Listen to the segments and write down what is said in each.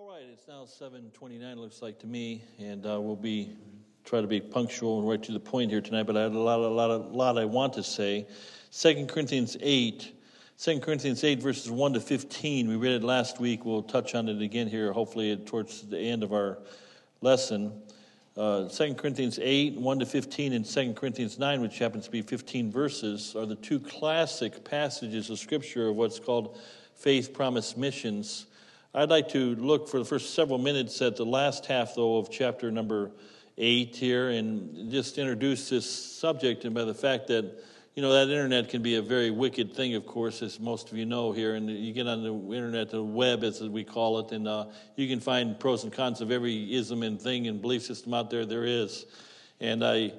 All right, it's now 7:29. Looks like to me, and uh, we'll be try to be punctual and right to the point here tonight. But I had a lot, a lot, a lot I want to say. 2 Corinthians 8, 2 Corinthians 8 verses 1 to 15. We read it last week. We'll touch on it again here, hopefully towards the end of our lesson. Uh, 2 Corinthians 8, 1 to 15, and 2 Corinthians 9, which happens to be 15 verses, are the two classic passages of Scripture of what's called faith promise missions. I'd like to look for the first several minutes at the last half, though, of chapter number 8 here and just introduce this subject and by the fact that you know that internet can be a very wicked thing of course as most of you know here. And you get on the internet the web as we call it and uh, you can find pros and cons of every ism and thing and belief system out there there is. And i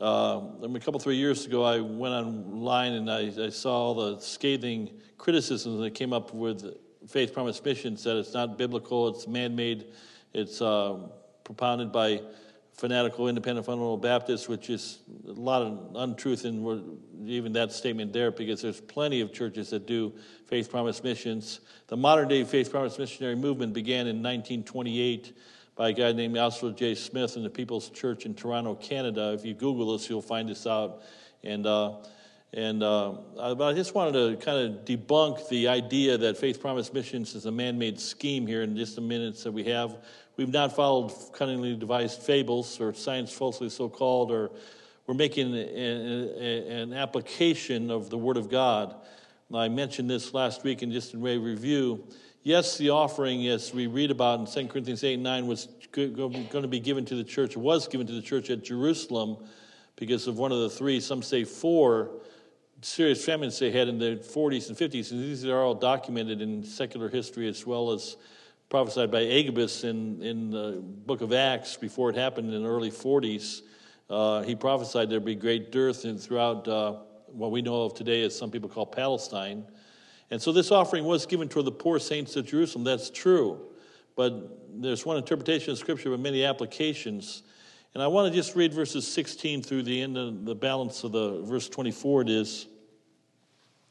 uh, a couple three years ago i went online and I, I saw the scathing criticisms that came up with faith promise mission said it's not biblical it's man-made it's uh, propounded by fanatical independent fundamental Baptists, which is a lot of untruth in even that statement there, because there's plenty of churches that do faith promise missions. The modern day faith promise missionary movement began in 1928 by a guy named Oswald J. Smith in the People's Church in Toronto, Canada. If you Google this, you'll find this out. And uh, and uh, I just wanted to kind of debunk the idea that Faith Promise Missions is a man made scheme here in just the minutes that we have. We've not followed cunningly devised fables or science falsely so called, or we're making an application of the Word of God. I mentioned this last week in just in way review. Yes, the offering, as we read about in 2 Corinthians 8 and 9, was going to be given to the church, was given to the church at Jerusalem because of one of the three, some say four, serious famines they had in the 40s and 50s. And these are all documented in secular history as well as prophesied by Agabus in, in the book of Acts before it happened in the early 40s. Uh, he prophesied there'd be great dearth in, throughout uh, what we know of today as some people call Palestine. And so this offering was given to the poor saints of Jerusalem. That's true. But there's one interpretation of Scripture, with many applications. And I want to just read verses 16 through the end of the balance of the verse 24, it is,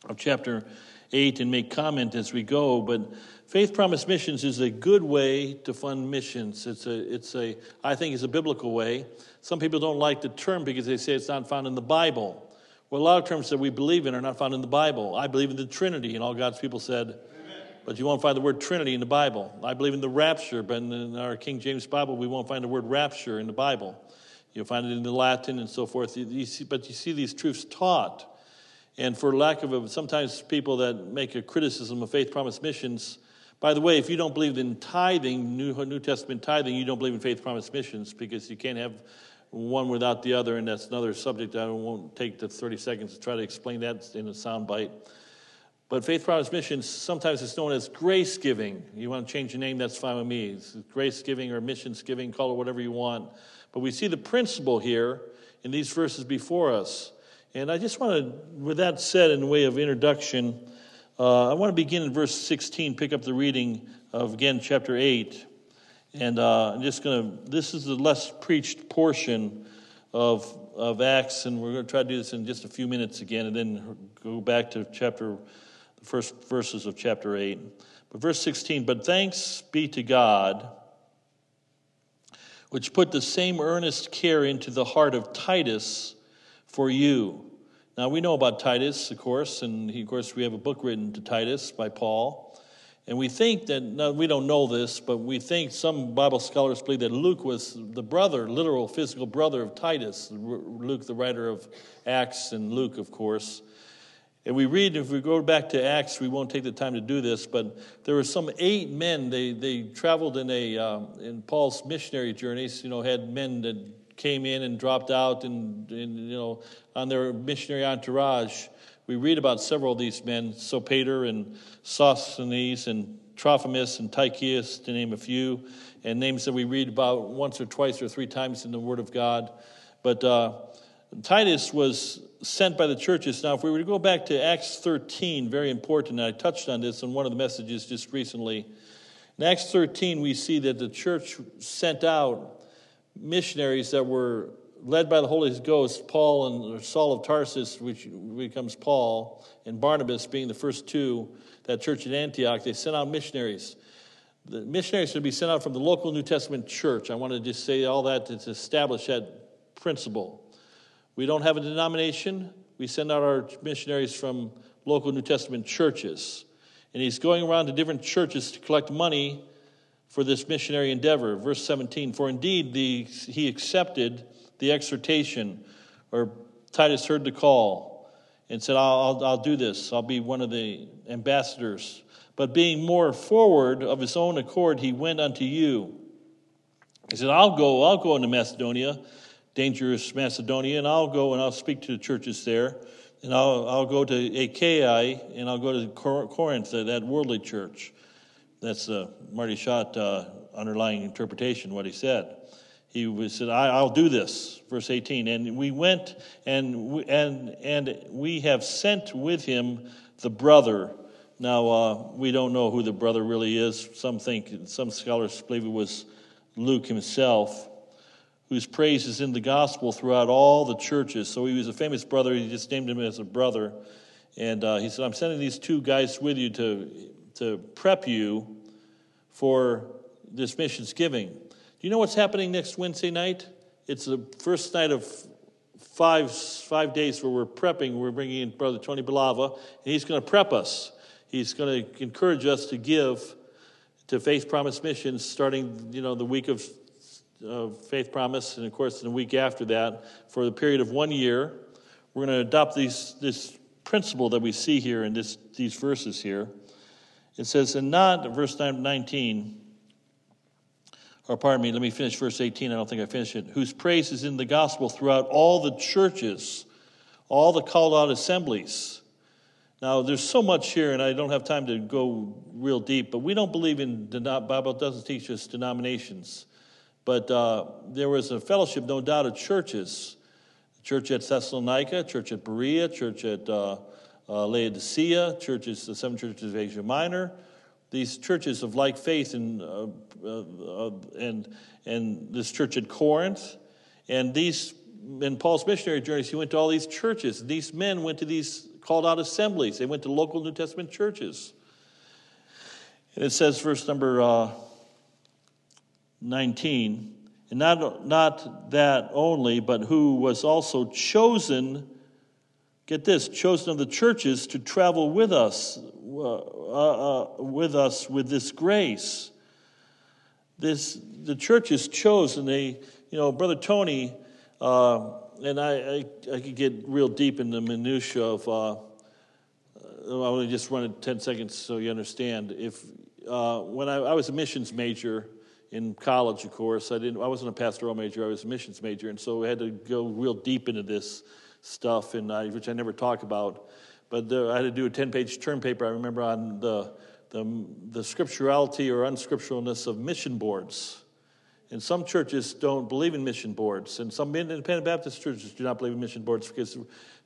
of chapter 8, and make comment as we go. But Faith Promise Missions is a good way to fund missions. It's a, it's a, I think it's a biblical way. Some people don't like the term because they say it's not found in the Bible. Well, a lot of terms that we believe in are not found in the Bible. I believe in the Trinity, and all God's people said, Amen. but you won't find the word Trinity in the Bible. I believe in the rapture, but in our King James Bible, we won't find the word rapture in the Bible. You'll find it in the Latin and so forth. But you see these truths taught. And for lack of a, sometimes people that make a criticism of faith promise missions, by the way, if you don't believe in tithing, New, New Testament tithing, you don't believe in faith promise missions because you can't have one without the other, and that's another subject. I won't take the 30 seconds to try to explain that in a soundbite. But faith promise missions, sometimes it's known as grace giving. You want to change the name, that's fine with me. It's grace giving or missions giving, call it whatever you want. But we see the principle here in these verses before us. And I just want to, with that said, in the way of introduction, uh, I want to begin in verse 16, pick up the reading of again chapter 8. And uh, I'm just going to, this is the less preached portion of, of Acts, and we're going to try to do this in just a few minutes again, and then go back to chapter, the first verses of chapter 8. But verse 16, but thanks be to God, which put the same earnest care into the heart of Titus for you now, we know about Titus, of course, and he, of course, we have a book written to Titus by Paul. And we think that, no, we don't know this, but we think some Bible scholars believe that Luke was the brother, literal physical brother of Titus. Luke, the writer of Acts, and Luke, of course. And we read, if we go back to Acts, we won't take the time to do this, but there were some eight men. They, they traveled in, a, um, in Paul's missionary journeys, you know, had men that came in and dropped out and, and, you know on their missionary entourage. We read about several of these men sopater and sosthenes and trophimus and tychicus to name a few and names that we read about once or twice or three times in the word of god. But uh, titus was sent by the churches. Now if we were to go back to acts 13 very important i touched on this in one of the messages just recently. In acts 13 we see that the church sent out missionaries that were led by the Holy Ghost, Paul and Saul of Tarsus, which becomes Paul, and Barnabas being the first two, that church in Antioch, they sent out missionaries. the missionaries should be sent out from the local New Testament church. I want to just say all that to establish that principle. We don't have a denomination. We send out our missionaries from local New Testament churches. And he's going around to different churches to collect money for this missionary endeavor. Verse 17 For indeed the, he accepted the exhortation, or Titus heard the call and said, I'll, I'll, I'll do this. I'll be one of the ambassadors. But being more forward of his own accord, he went unto you. He said, I'll go, I'll go into Macedonia, dangerous Macedonia, and I'll go and I'll speak to the churches there. And I'll, I'll go to Achaia and I'll go to Corinth, that worldly church. That's uh, Marty Shott uh, underlying interpretation, what he said. He said, I, will do this, verse 18. And we went and, and, and we have sent with him the brother. Now, uh, we don't know who the brother really is. Some think, some scholars believe it was Luke himself, whose praise is in the gospel throughout all the churches. So he was a famous brother. He just named him as a brother. And uh, he said, I'm sending these two guys with you to to prep you for this missions giving. Do you know what's happening next Wednesday night? It's the first night of five, five days where we're prepping. We're bringing in Brother Tony Balava, and he's going to prep us. He's going to encourage us to give to Faith Promise Missions starting, you know, the week of uh, Faith Promise, and of course, the week after that, for the period of one year. We're going to adopt these, this principle that we see here in this, these verses here. It says, and not, verse 19, or pardon me, let me finish verse 18. I don't think I finished it. Whose praise is in the gospel throughout all the churches, all the called out assemblies. Now, there's so much here, and I don't have time to go real deep, but we don't believe in, the Bible doesn't teach us denominations. But uh, there was a fellowship, no doubt, of churches. Church at Thessalonica, church at Berea, church at uh, uh, Laodicea, churches, the seven churches of Asia Minor, these churches of like faith and, uh, uh, uh, and, and this church at Corinth. And these, in Paul's missionary journeys, he went to all these churches. These men went to these called out assemblies, they went to local New Testament churches. And it says, verse number uh, 19, and not, not that only, but who was also chosen get this, chosen of the churches to travel with us, uh, uh, with us with this grace. This, the churches chose, and they, you know, Brother Tony, uh, and I, I, I, could get real deep in the minutia of, uh, I to just run it 10 seconds so you understand. If, uh, when I, I was a missions major, in college, of course. I didn't. I wasn't a pastoral major. I was a missions major, and so we had to go real deep into this stuff, and I, which I never talk about. But I had to do a 10 page term paper, I remember, on the, the, the scripturality or unscripturalness of mission boards. And some churches don't believe in mission boards, and some independent Baptist churches do not believe in mission boards because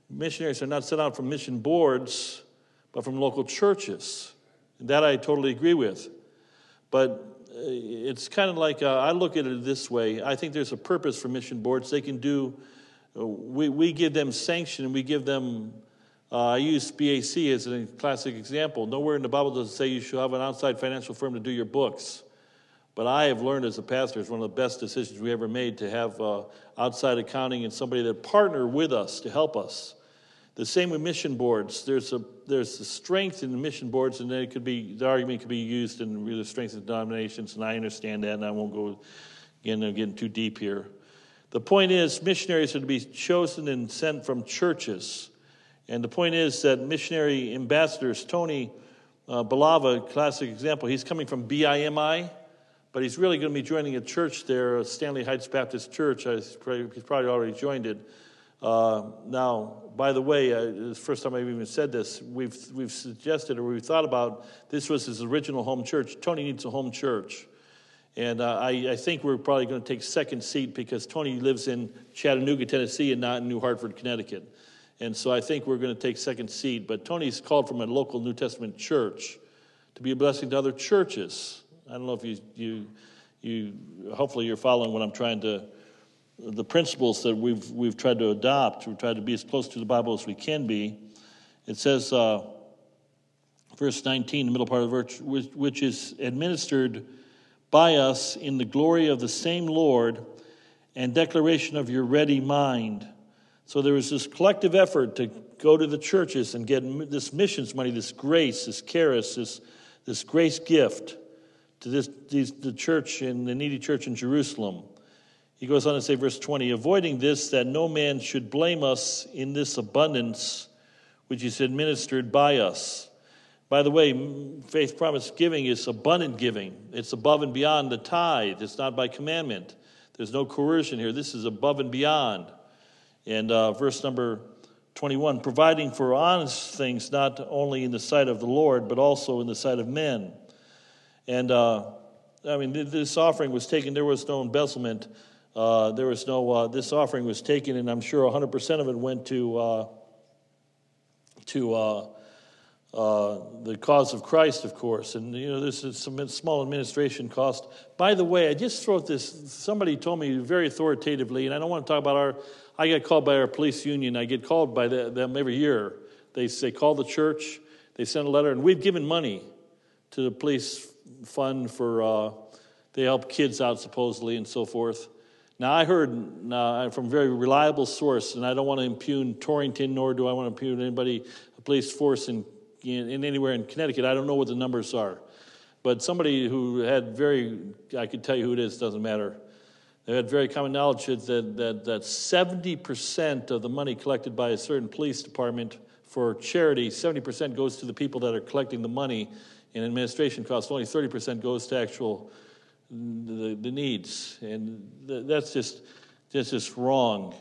missionaries are not sent out from mission boards, but from local churches. And that I totally agree with. But uh, it's kind of like uh, I look at it this way I think there's a purpose for mission boards. They can do we, we give them sanction and we give them uh, i use bac as a classic example. Nowhere in the bible does it say you should have an outside financial firm to do your books. But i have learned as a pastor it's one of the best decisions we ever made to have uh, outside accounting and somebody that partner with us to help us. The same with mission boards. There's a there's a strength in the mission boards and then it could be the argument could be used in really strength of denominations and i understand that and i won't go again i'm getting too deep here the point is, missionaries are to be chosen and sent from churches. And the point is that missionary ambassadors, Tony uh, Balava, classic example, he's coming from BIMI, but he's really going to be joining a church there, Stanley Heights Baptist Church. He's probably, already joined it. Uh, now, by the way, uh, it's the first time I've even said this. We've, we've suggested or we've thought about this was his original home church. Tony needs a home church. And uh, I, I, think we're probably going to take second seat because Tony lives in Chattanooga, Tennessee, and not in New Hartford, Connecticut. And so I think we're going to take second seat. But Tony's called from a local New Testament church to be a blessing to other churches. I don't know if you, you, you hopefully you're following what I'm trying to, the principles that we've, we've tried to adopt. We've tried to be as close to the Bible as we can be. It says, uh, verse 19, the middle part of the verse, which, which is administered by us in the glory of the same Lord and declaration of your ready mind. So there was this collective effort to go to the churches and get this missions money, this grace, this charis, this, this grace gift to this, these, the church in the needy church in Jerusalem. He goes on to say, verse 20, avoiding this, that no man should blame us in this abundance which is administered by us. By the way, faith promise giving is abundant giving. It's above and beyond the tithe. It's not by commandment. There's no coercion here. This is above and beyond. And uh, verse number 21 providing for honest things, not only in the sight of the Lord, but also in the sight of men. And uh, I mean, this offering was taken, there was no embezzlement. Uh, there was no, uh, this offering was taken, and I'm sure 100% of it went to, uh, to uh, the cause of Christ, of course. And, you know, this is some small administration cost. By the way, I just wrote this, somebody told me very authoritatively, and I don't want to talk about our, I get called by our police union. I get called by the, them every year. They say, call the church. They send a letter, and we've given money to the police fund for, uh, they help kids out supposedly and so forth. Now, I heard uh, from a very reliable source, and I don't want to impugn Torrington, nor do I want to impugn anybody, a police force in in, in anywhere in Connecticut. I don't know what the numbers are. But somebody who had very, I could tell you who it is, doesn't matter. They had very common knowledge that, that, that 70% of the money collected by a certain police department for charity, 70% goes to the people that are collecting the money in administration costs. Only 30% goes to actual the, the needs. And that's just, that's just wrong.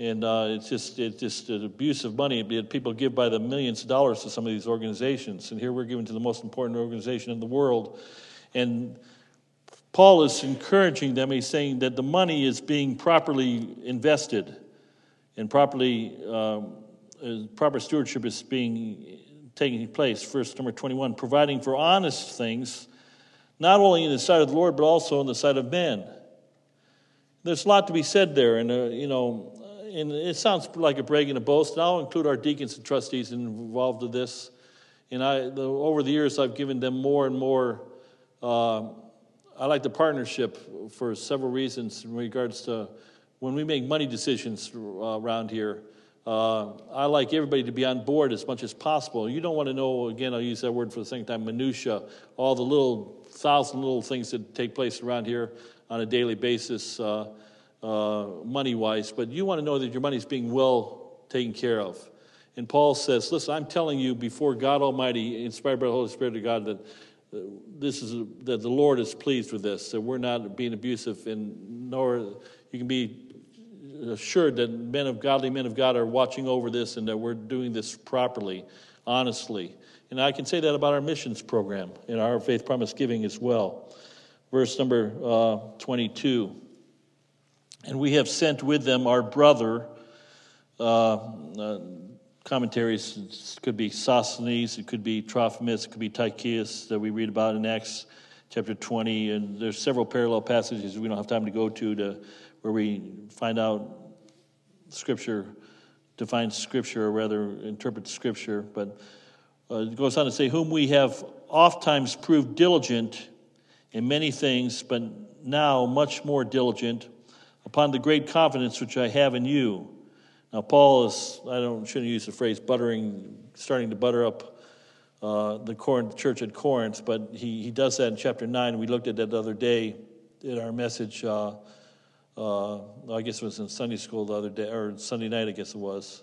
And uh, it's just it's just an abuse of money. People give by the millions of dollars to some of these organizations, and here we're giving to the most important organization in the world. And Paul is encouraging them. He's saying that the money is being properly invested, and properly um, proper stewardship is being taking place. Verse number twenty-one, providing for honest things, not only in the sight of the Lord but also in the sight of men. There's a lot to be said there, and uh, you know and it sounds like a brag and a boast, and I'll include our deacons and trustees involved in this. And I, the, over the years, I've given them more and more. Uh, I like the partnership for several reasons in regards to when we make money decisions uh, around here. Uh, I like everybody to be on board as much as possible. You don't want to know, again, I'll use that word for the second time, minutia, all the little thousand little things that take place around here on a daily basis. Uh, uh, money wise, but you want to know that your money is being well taken care of. And Paul says, Listen, I'm telling you before God Almighty, inspired by the Holy Spirit of God, that uh, this is that the Lord is pleased with this, that we're not being abusive, and nor you can be assured that men of godly men of God are watching over this and that we're doing this properly, honestly. And I can say that about our missions program and our faith promise giving as well. Verse number uh, 22. And we have sent with them our brother. Uh, uh, commentaries could be Sosthenes, it could be Trophimus, it could be Tychicus that we read about in Acts chapter 20. And there's several parallel passages we don't have time to go to, to where we find out scripture, define scripture, or rather interpret scripture. But uh, it goes on to say, Whom we have oft times proved diligent in many things, but now much more diligent upon the great confidence which I have in you. Now, Paul is, I don't, shouldn't use the phrase buttering, starting to butter up uh, the Corinth, church at Corinth, but he, he does that in chapter 9. We looked at that the other day in our message. Uh, uh, I guess it was in Sunday school the other day, or Sunday night, I guess it was.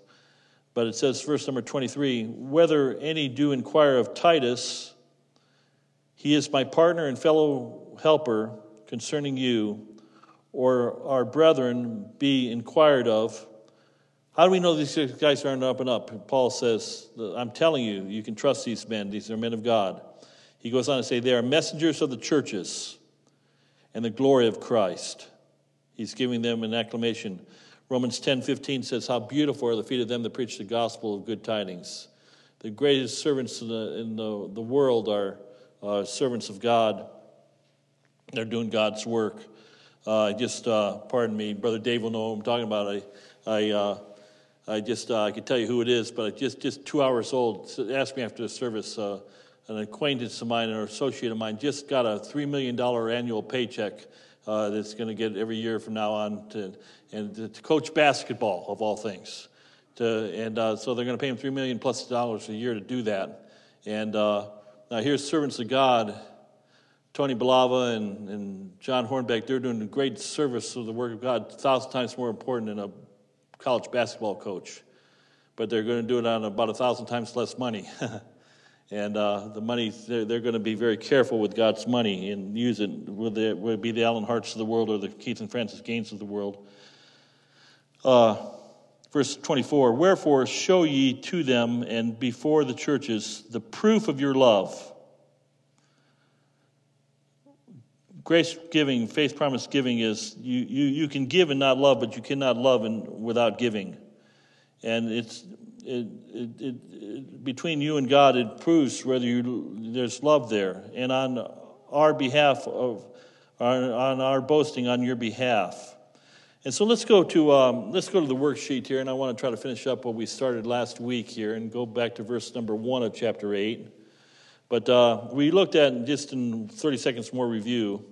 But it says, verse number 23 Whether any do inquire of Titus, he is my partner and fellow helper concerning you or our brethren be inquired of. How do we know these guys aren't up and up? Paul says, I'm telling you, you can trust these men. These are men of God. He goes on to say, They are messengers of the churches and the glory of Christ. He's giving them an acclamation. Romans 10 15 says, How beautiful are the feet of them that preach the gospel of good tidings. The greatest servants in the, in the, the world are uh, servants of God. They're doing God's work. Uh, just, uh, pardon me, Brother Dave will know I'm talking about. I, I, uh, I just, I can tell you who it is, but just, just two hours old. Asked me after the service, an acquaintance of mine or associate of mine just got a $3 million annual paycheck uh, that's going to get every year from now on to, and to coach basketball, of all things. To, and uh, so they're going to pay him 3 million plus dollars a year to do that. And uh, now here's servants of God. Tony Balava and, and John Hornbeck, they're doing a great service of the work of God, a thousand times more important than a college basketball coach. But they're going to do it on about a thousand times less money. And uh, the money, they're, they're, going to be very careful with God's money and use it. Will it be the Allen Harts of the world or the Keith and Francis Gaines of the world? Uh, verse 24 Wherefore show ye to them and before the churches the proof of your love. Grace giving, faith promise giving is you, you, you can give and not love, but you cannot love and, without giving. And it's it, it, it, between you and God, it proves whether you, there's love there. And on our behalf of, on our boasting on your behalf. And so let's go to um, let's go to the worksheet here, and I want to try to finish up what we started last week here, and go back to verse number one of chapter eight. But uh, we looked at just in 30 seconds more review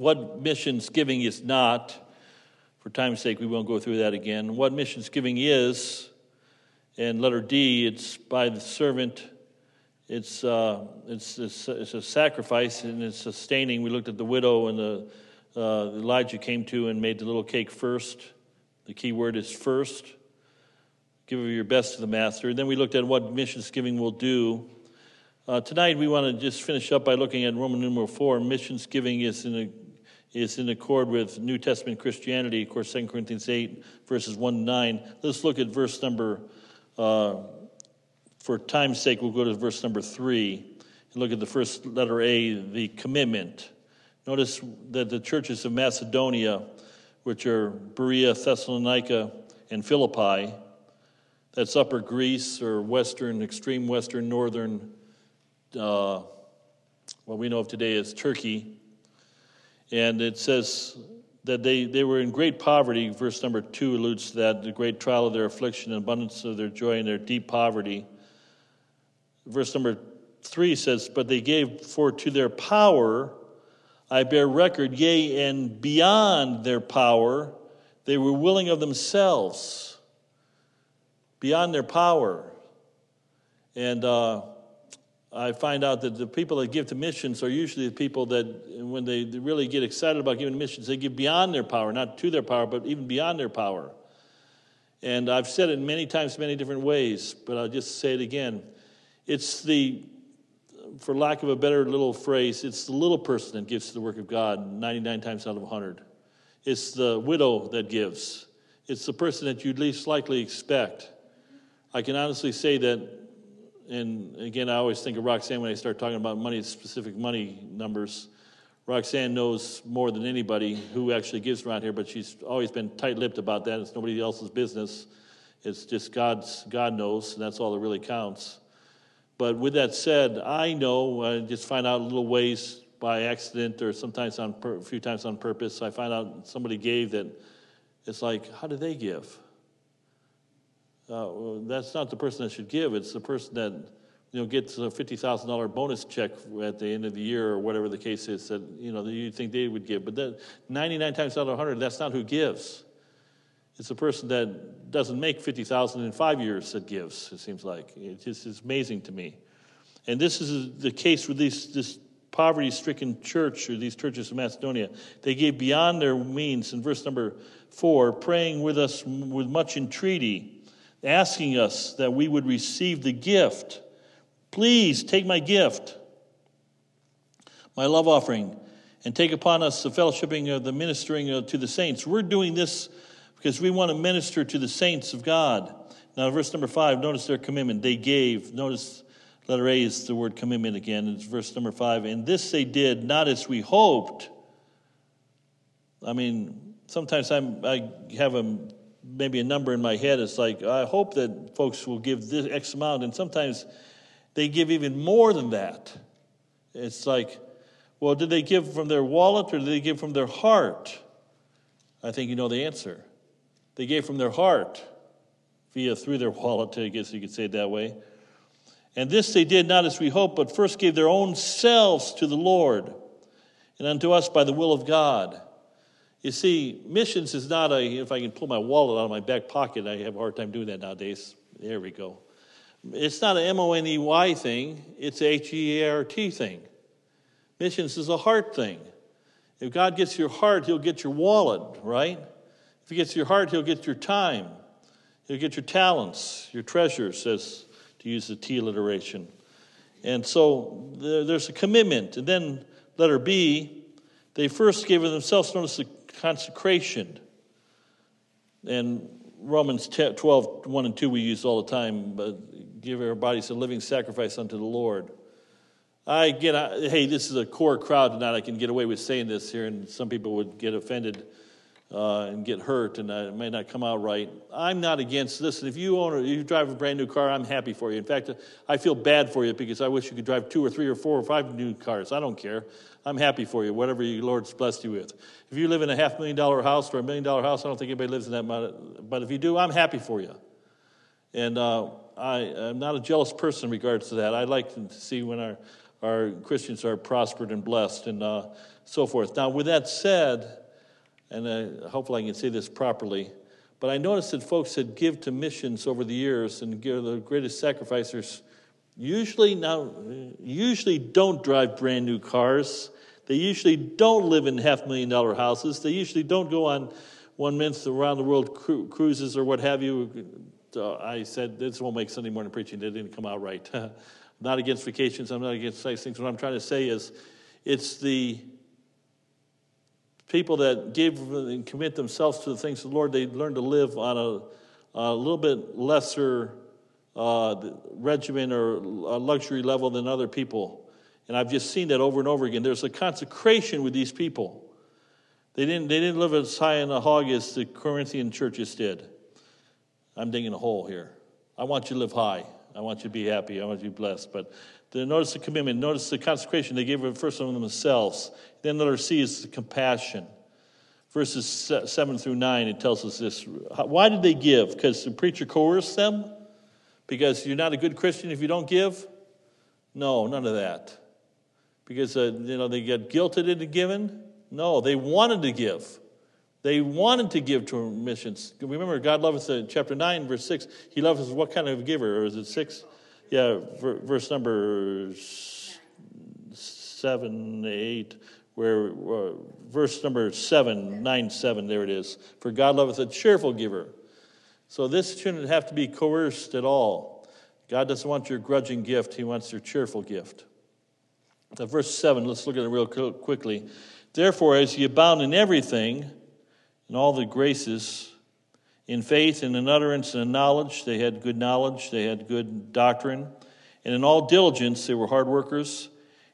what missions giving is not. For time's sake, we won't go through that again. What missions giving is, and letter D, it's by the servant. It's, uh, it's, it's, it's, a sacrifice and it's sustaining. We looked at the widow and the uh, Elijah came to and made the little cake first. The key word is first. Give of your best to the master. And then we looked at what missions giving will do. Uh, tonight we want to just finish up by looking at Roman numeral four. Missions giving is in a, is in accord with New Testament Christianity. Of course, 2 Corinthians 8, verses 1 to 9. Let's look at verse number uh, for time's sake, we'll go to verse number three and look at the first letter A, the commitment. Notice that the churches of Macedonia, which are Berea, Thessalonica, and Philippi, that's Upper Greece or Western, extreme Western, Northern, uh, what we know of today as Turkey. And it says that they, they were in great poverty. Verse number two alludes to that the great trial of their affliction and abundance of their joy and their deep poverty. Verse number three says, But they gave for to their power, I bear record, yea, and beyond their power, they were willing of themselves, beyond their power. And uh, I find out that the people that give to missions are usually the people that, when they really get excited about giving missions, they give beyond their power, not to their power, but even beyond their power. And I've said it many times, many different ways, but I'll just say it again. It's the, for lack of a better little phrase, it's the little person that gives to the work of God 99 times out of 100. It's the widow that gives, it's the person that you'd least likely expect. I can honestly say that and again, I always think of Roxanne when I start talking about money, specific money numbers. Roxanne knows more than anybody who actually gives around here, but she's always been tight-lipped about that. It's nobody else's business. It's just God's. God knows, and that's all that really counts. But with that said, I know I just find out little ways by accident or sometimes on a few times on purpose. I find out somebody gave that. It's like, how did they give? Uh, that's not the person that should give. It's the person that you know gets a fifty thousand dollar bonus check at the end of the year or whatever the case is that you know you think they would give. But ninety nine times out of hundred, that's not who gives. It's the person that doesn't make fifty thousand in five years that gives. It seems like it's just it's amazing to me. And this is the case with these, this poverty stricken church or these churches of Macedonia. They gave beyond their means in verse number four, praying with us with much entreaty asking us that we would receive the gift. Please take my gift, my love offering, and take upon us the fellowshipping of the ministering to the saints. We're doing this because we want to minister to the saints of God. Now, verse number five, notice their commitment. They gave. Notice letter A is the word commitment again. It's verse number five. And this they did not as we hoped. I mean, sometimes I'm, I have a maybe a number in my head. It's like, I hope that folks will give this X amount. And sometimes they give even more than that. It's like, well, did they give from their wallet or did they give from their heart? I think you know the answer. They gave from their heart via through their wallet, I guess you could say it that way. And this they did not as we hoped, but first gave their own selves to the Lord and unto us by the will of God. You see, missions is not a, if I can pull my wallet out of my back pocket, I have a hard time doing that nowadays. There we go. It's not an M O N E Y thing, it's a H E A R T thing. Missions is a heart thing. If God gets your heart, He'll get your wallet, right? If He gets your heart, He'll get your time. He'll get your talents, your treasures, as to use the T alliteration. And so there, there's a commitment. And then letter B, they first gave themselves, notice the consecration. And Romans 12, 1 and 2 we use all the time, but give our bodies a living sacrifice unto the Lord. I get, hey, this is a core crowd tonight. I can get away with saying this here, and some people would get offended uh, and get hurt, and it may not come out right. I'm not against this. And if you own, a, you drive a brand new car, I'm happy for you. In fact, I feel bad for you because I wish you could drive two or three or four or five new cars. I don't care. I'm happy for you, whatever your Lord's blessed you with. If you live in a half million dollar house or a million dollar house, I don't think anybody lives in that. But if you do, I'm happy for you. And uh, I, am not a jealous person in regards to that. I like to see when our, our Christians are prospered and blessed and uh, so forth. Now, with that said, and uh, hopefully I can say this properly. But I noticed that folks that give to missions over the years and give the greatest sacrificers usually now usually don't drive brand new cars. They usually don't live in half million dollar houses. They usually don't go on one month around the world cru- cruises or what have you. I said this won't make Sunday morning preaching. It didn't come out right. not against vacations. I'm not against these things. What I'm trying to say is, it's the people that give and commit themselves to the things of the Lord, they learn to live on a, a little bit lesser uh, regimen or luxury level than other people. And I've just seen that over and over again. There's a consecration with these people. They didn't, they didn't live as high in a hog as the Corinthian churches did. I'm digging a hole here. I want you to live high. I want you to be happy. I want you to be blessed. But notice the commitment. Notice the consecration. They gave it first of themselves. Then letter C is the compassion. Verses 7 through 9, it tells us this. Why did they give? Because the preacher coerced them? Because you're not a good Christian if you don't give? No, none of that. Because uh, you know they get guilted into giving? No, they wanted to give. They wanted to give to missions. Remember, God loveth uh, chapter 9, verse 6. He loves us what kind of giver? Or is it 6? Yeah, verse number 7, 8, where uh, verse number 7, 9, 7, there it is. For God loveth a cheerful giver. So this shouldn't have to be coerced at all. God doesn't want your grudging gift, He wants your cheerful gift. Now, verse 7, let's look at it real quickly. Therefore, as ye abound in everything, in all the graces, in faith and in utterance and in knowledge, they had good knowledge, they had good doctrine, and in all diligence, they were hard workers,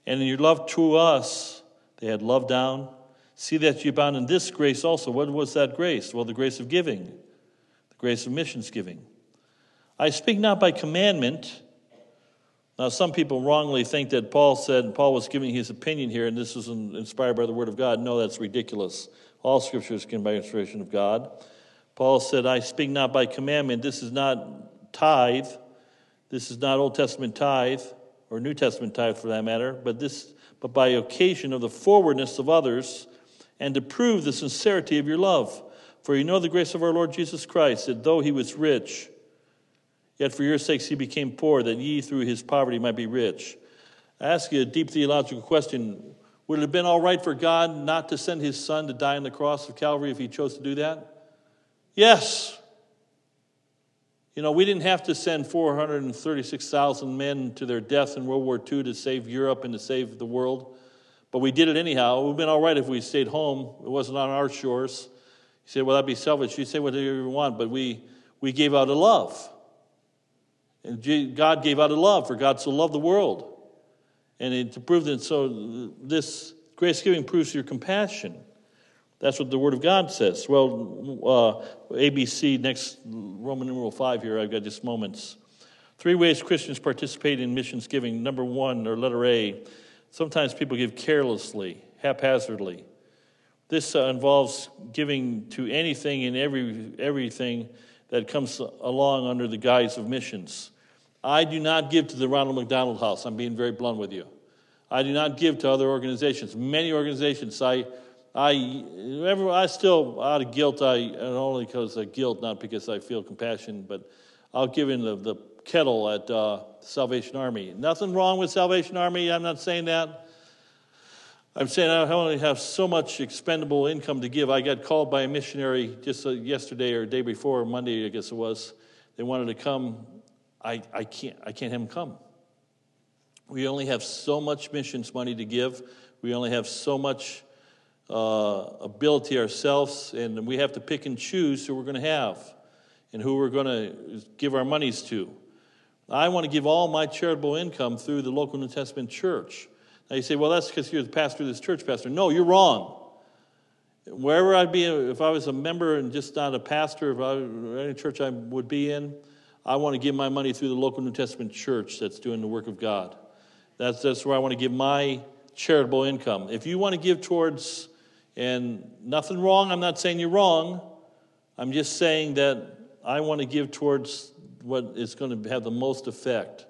and in your love to us, they had love down. See that you abound in this grace also. What was that grace? Well, the grace of giving, the grace of missions giving. I speak not by commandment. Now, some people wrongly think that Paul said, Paul was giving his opinion here, and this was inspired by the Word of God. No, that's ridiculous. All scripture is given by inspiration of God. Paul said, I speak not by commandment. This is not tithe. This is not Old Testament tithe, or New Testament tithe for that matter, but this but by occasion of the forwardness of others, and to prove the sincerity of your love. For you know the grace of our Lord Jesus Christ, that though he was rich, yet for your sakes he became poor, that ye through his poverty might be rich. I ask you a deep theological question would it have been all right for God not to send his son to die on the cross of Calvary if he chose to do that? Yes. You know, we didn't have to send 436,000 men to their death in World War II to save Europe and to save the world, but we did it anyhow. It would have been all right if we stayed home. It wasn't on our shores. You say, well, that'd be selfish. You say whatever you want, but we, we gave out a love. And God gave out a love, for God so loved the world and to prove that, so this grace giving proves your compassion. That's what the Word of God says. Well, uh, ABC, next Roman numeral 5 here, I've got just moments. Three ways Christians participate in missions giving. Number one, or letter A, sometimes people give carelessly, haphazardly. This uh, involves giving to anything and every, everything that comes along under the guise of missions. I do not give to the Ronald McDonald House. I'm being very blunt with you. I do not give to other organizations. Many organizations, I, I, I still, out of guilt, I, and only because of guilt, not because I feel compassion, but I'll give in the, the kettle at uh, Salvation Army. Nothing wrong with Salvation Army. I'm not saying that. I'm saying I only have so much expendable income to give. I got called by a missionary just uh, yesterday or day before, Monday, I guess it was. They wanted to come. I, I, can't, I can't have them come. We only have so much missions money to give. We only have so much uh, ability ourselves, and we have to pick and choose who we're going to have and who we're going to give our monies to. I want to give all my charitable income through the local New Testament church. Now you say, well, that's because you're the pastor of this church, Pastor. No, you're wrong. Wherever I'd be, if I was a member and just not a pastor, if I, any church I would be in, I want to give my money through the local New Testament church that's doing the work of God. That's, that's where I want to give my charitable income. If you want to give towards, and nothing wrong, I'm not saying you're wrong, I'm just saying that I want to give towards what is going to have the most effect.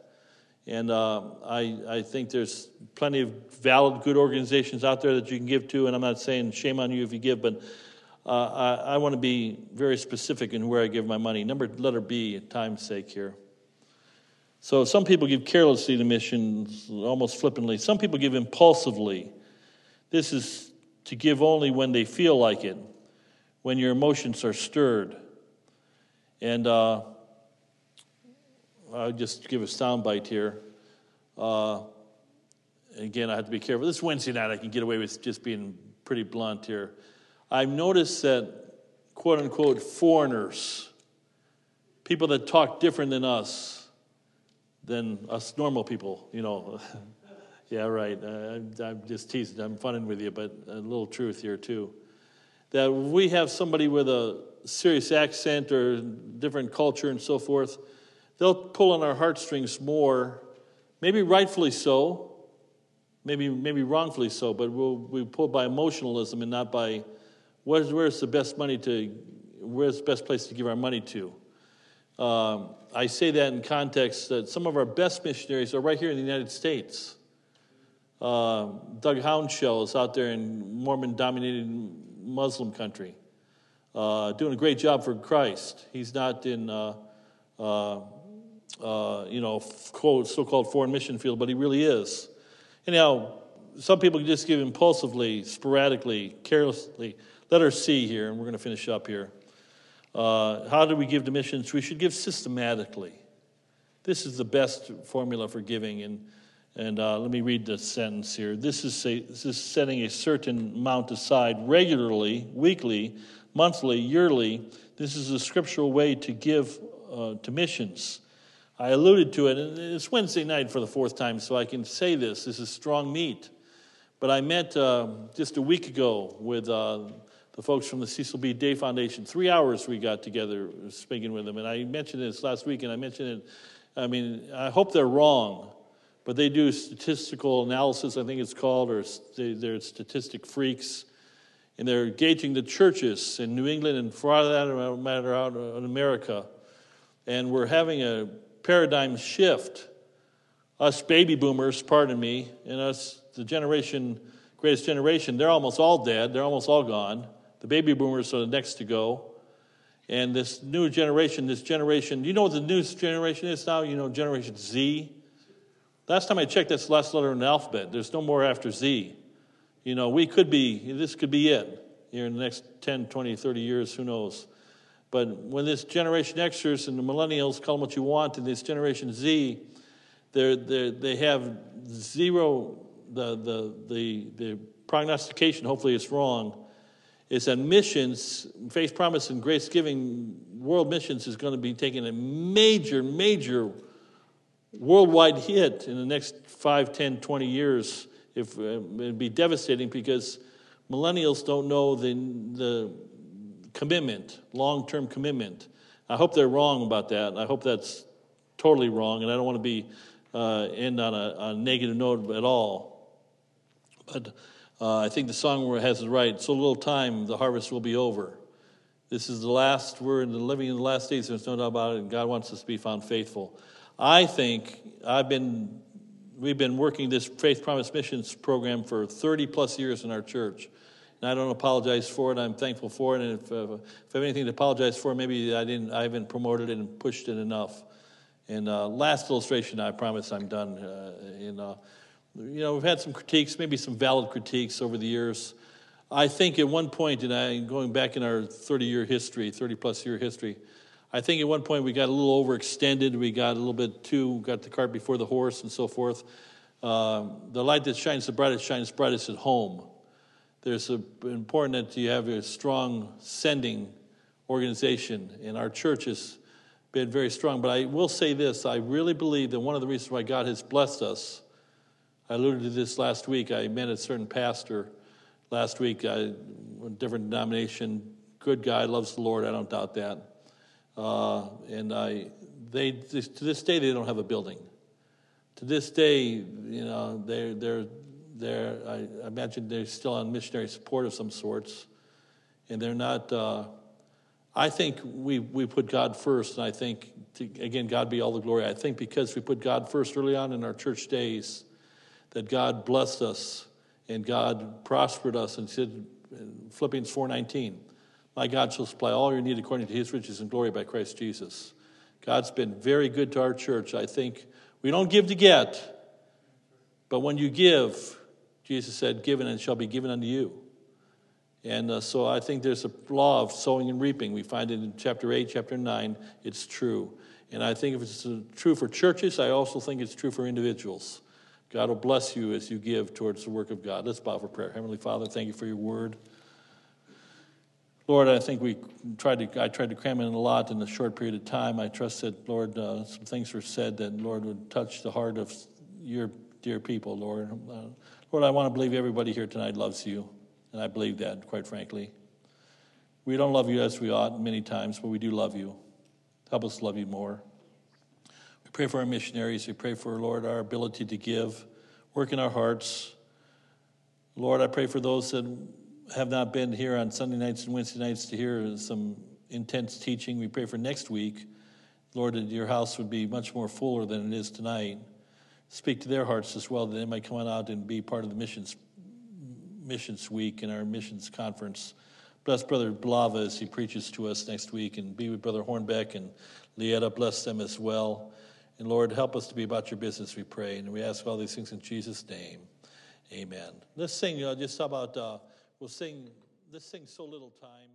And uh, I, I think there's plenty of valid, good organizations out there that you can give to, and I'm not saying shame on you if you give, but uh, I, I want to be very specific in where I give my money. Number letter B, time's sake here. So some people give carelessly to missions, almost flippantly. Some people give impulsively. This is to give only when they feel like it, when your emotions are stirred. And uh, I'll just give a soundbite here. Uh, again, I have to be careful. This Wednesday night, I can get away with just being pretty blunt here. I've noticed that, quote unquote, foreigners, people that talk different than us, than us normal people, you know. yeah, right. Uh, I'm just teasing, I'm funning with you, but a little truth here, too. That we have somebody with a serious accent or different culture and so forth, they'll pull on our heartstrings more, maybe rightfully so, maybe, maybe wrongfully so, but we'll be pulled by emotionalism and not by where's, where's the best money to, where's the best place to give our money to. Um, I say that in context that some of our best missionaries are right here in the United States. Uh, Doug Hounshell is out there in Mormon dominated Muslim country, uh, doing a great job for Christ. He's not in, uh, uh, uh you know, quote, so called foreign mission field, but he really is. Anyhow, some people just give impulsively, sporadically, carelessly. Let her see here, and we're going to finish up here. Uh, how do we give to missions? We should give systematically. This is the best formula for giving. And, and uh, let me read the sentence here. This is, a, this is setting a certain amount aside regularly, weekly, monthly, yearly. This is a scriptural way to give uh, to missions. I alluded to it, and it's Wednesday night for the fourth time, so I can say this. This is strong meat. But I met uh, just a week ago with uh, the folks from the Cecil B. Day Foundation. Three hours we got together speaking with them. And I mentioned this last week, and I mentioned it. I mean, I hope they're wrong, but they do statistical analysis, I think it's called, or they're statistic freaks. And they're gauging the churches in New England and for that matter out in America. And we're having a paradigm shift. Us baby boomers, pardon me, and us, the generation, greatest generation, they're almost all dead, they're almost all gone. The baby boomers are the next to go. And this new generation, this generation, you know what the new generation is now? You know, Generation Z? Last time I checked, that's the last letter in the alphabet. There's no more after Z. You know, we could be, this could be it here in the next 10, 20, 30 years, who knows. But when this Generation Xers and the millennials, call them what you want, and this Generation Z, they're, they're, they have zero, the, the, the, the prognostication, hopefully it's wrong, is that missions, faith promise and grace giving world missions is going to be taking a major, major worldwide hit in the next 5, 10, 20 years. If, uh, it'd be devastating because millennials don't know the, the commitment, long term commitment. I hope they're wrong about that. I hope that's totally wrong, and I don't want to be uh, end on a, a negative note at all. But uh, I think the song has it right. So little time, the harvest will be over. This is the last, we're in the living in the last days, there's no doubt about it, and God wants us to be found faithful. I think I've been, we've been working this Faith Promise Missions program for 30 plus years in our church. And I don't apologize for it. I'm thankful for it. And if, uh, if I have anything to apologize for, maybe I didn't, I haven't promoted it and pushed it enough. And uh, last illustration, I promise I'm done. Uh, in, uh, you know, we've had some critiques, maybe some valid critiques over the years. I think at one point, and I going back in our 30 year history, 30 plus year history, I think at one point we got a little overextended. We got a little bit too, got the cart before the horse and so forth. Uh, the light that shines the brightest shines brightest at home. There's a, important that you have a strong sending organization, and our church has been very strong. But I will say this I really believe that one of the reasons why God has blessed us, I alluded to this last week. I met a certain pastor last week, a different denomination, good guy, loves the Lord, I don't doubt that. Uh, and I, they, to this day, they don't have a building. To this day, you know, they're, they're, they're I imagine they're still on missionary support of some sorts. And they're not, uh, I think we, we put God first, and I think, to, again, God be all the glory. I think because we put God first early on in our church days, that God blessed us and God prospered us and said in Philippians 4:19, "My God shall supply all your need according to His riches and glory by Christ Jesus." God's been very good to our church. I think we don't give to get, but when you give, Jesus said, "Given and shall be given unto you." And uh, so I think there's a law of sowing and reaping. We find it in chapter 8, chapter 9. It's true. And I think if it's uh, true for churches, I also think it's true for individuals. God will bless you as you give towards the work of God. Let's bow for prayer. Heavenly Father, thank you for your word. Lord, I think we tried to, I tried to cram in a lot in a short period of time. I trust that, Lord, uh, some things were said that, Lord, would touch the heart of your dear people, Lord. Uh, Lord, I want to believe everybody here tonight loves you, and I believe that, quite frankly. We don't love you as we ought many times, but we do love you. Help us love you more We pray for our missionaries. We pray for, Lord, our ability to give, work in our hearts. Lord, I pray for those that have not been here on Sunday nights and Wednesday nights to hear some intense teaching. We pray for next week, Lord, that your house would be much more fuller than it is tonight. Speak to their hearts as well, that they might come on out and be part of the missions missions week and our missions conference. Bless Brother Blava as he preaches to us next week, and be with Brother Hornbeck and Lietta. Bless them as well. And Lord, help us to be about your business, we pray. And we ask all these things in Jesus' name. Amen. Let's sing uh, just about, uh, we'll sing, let's so little time.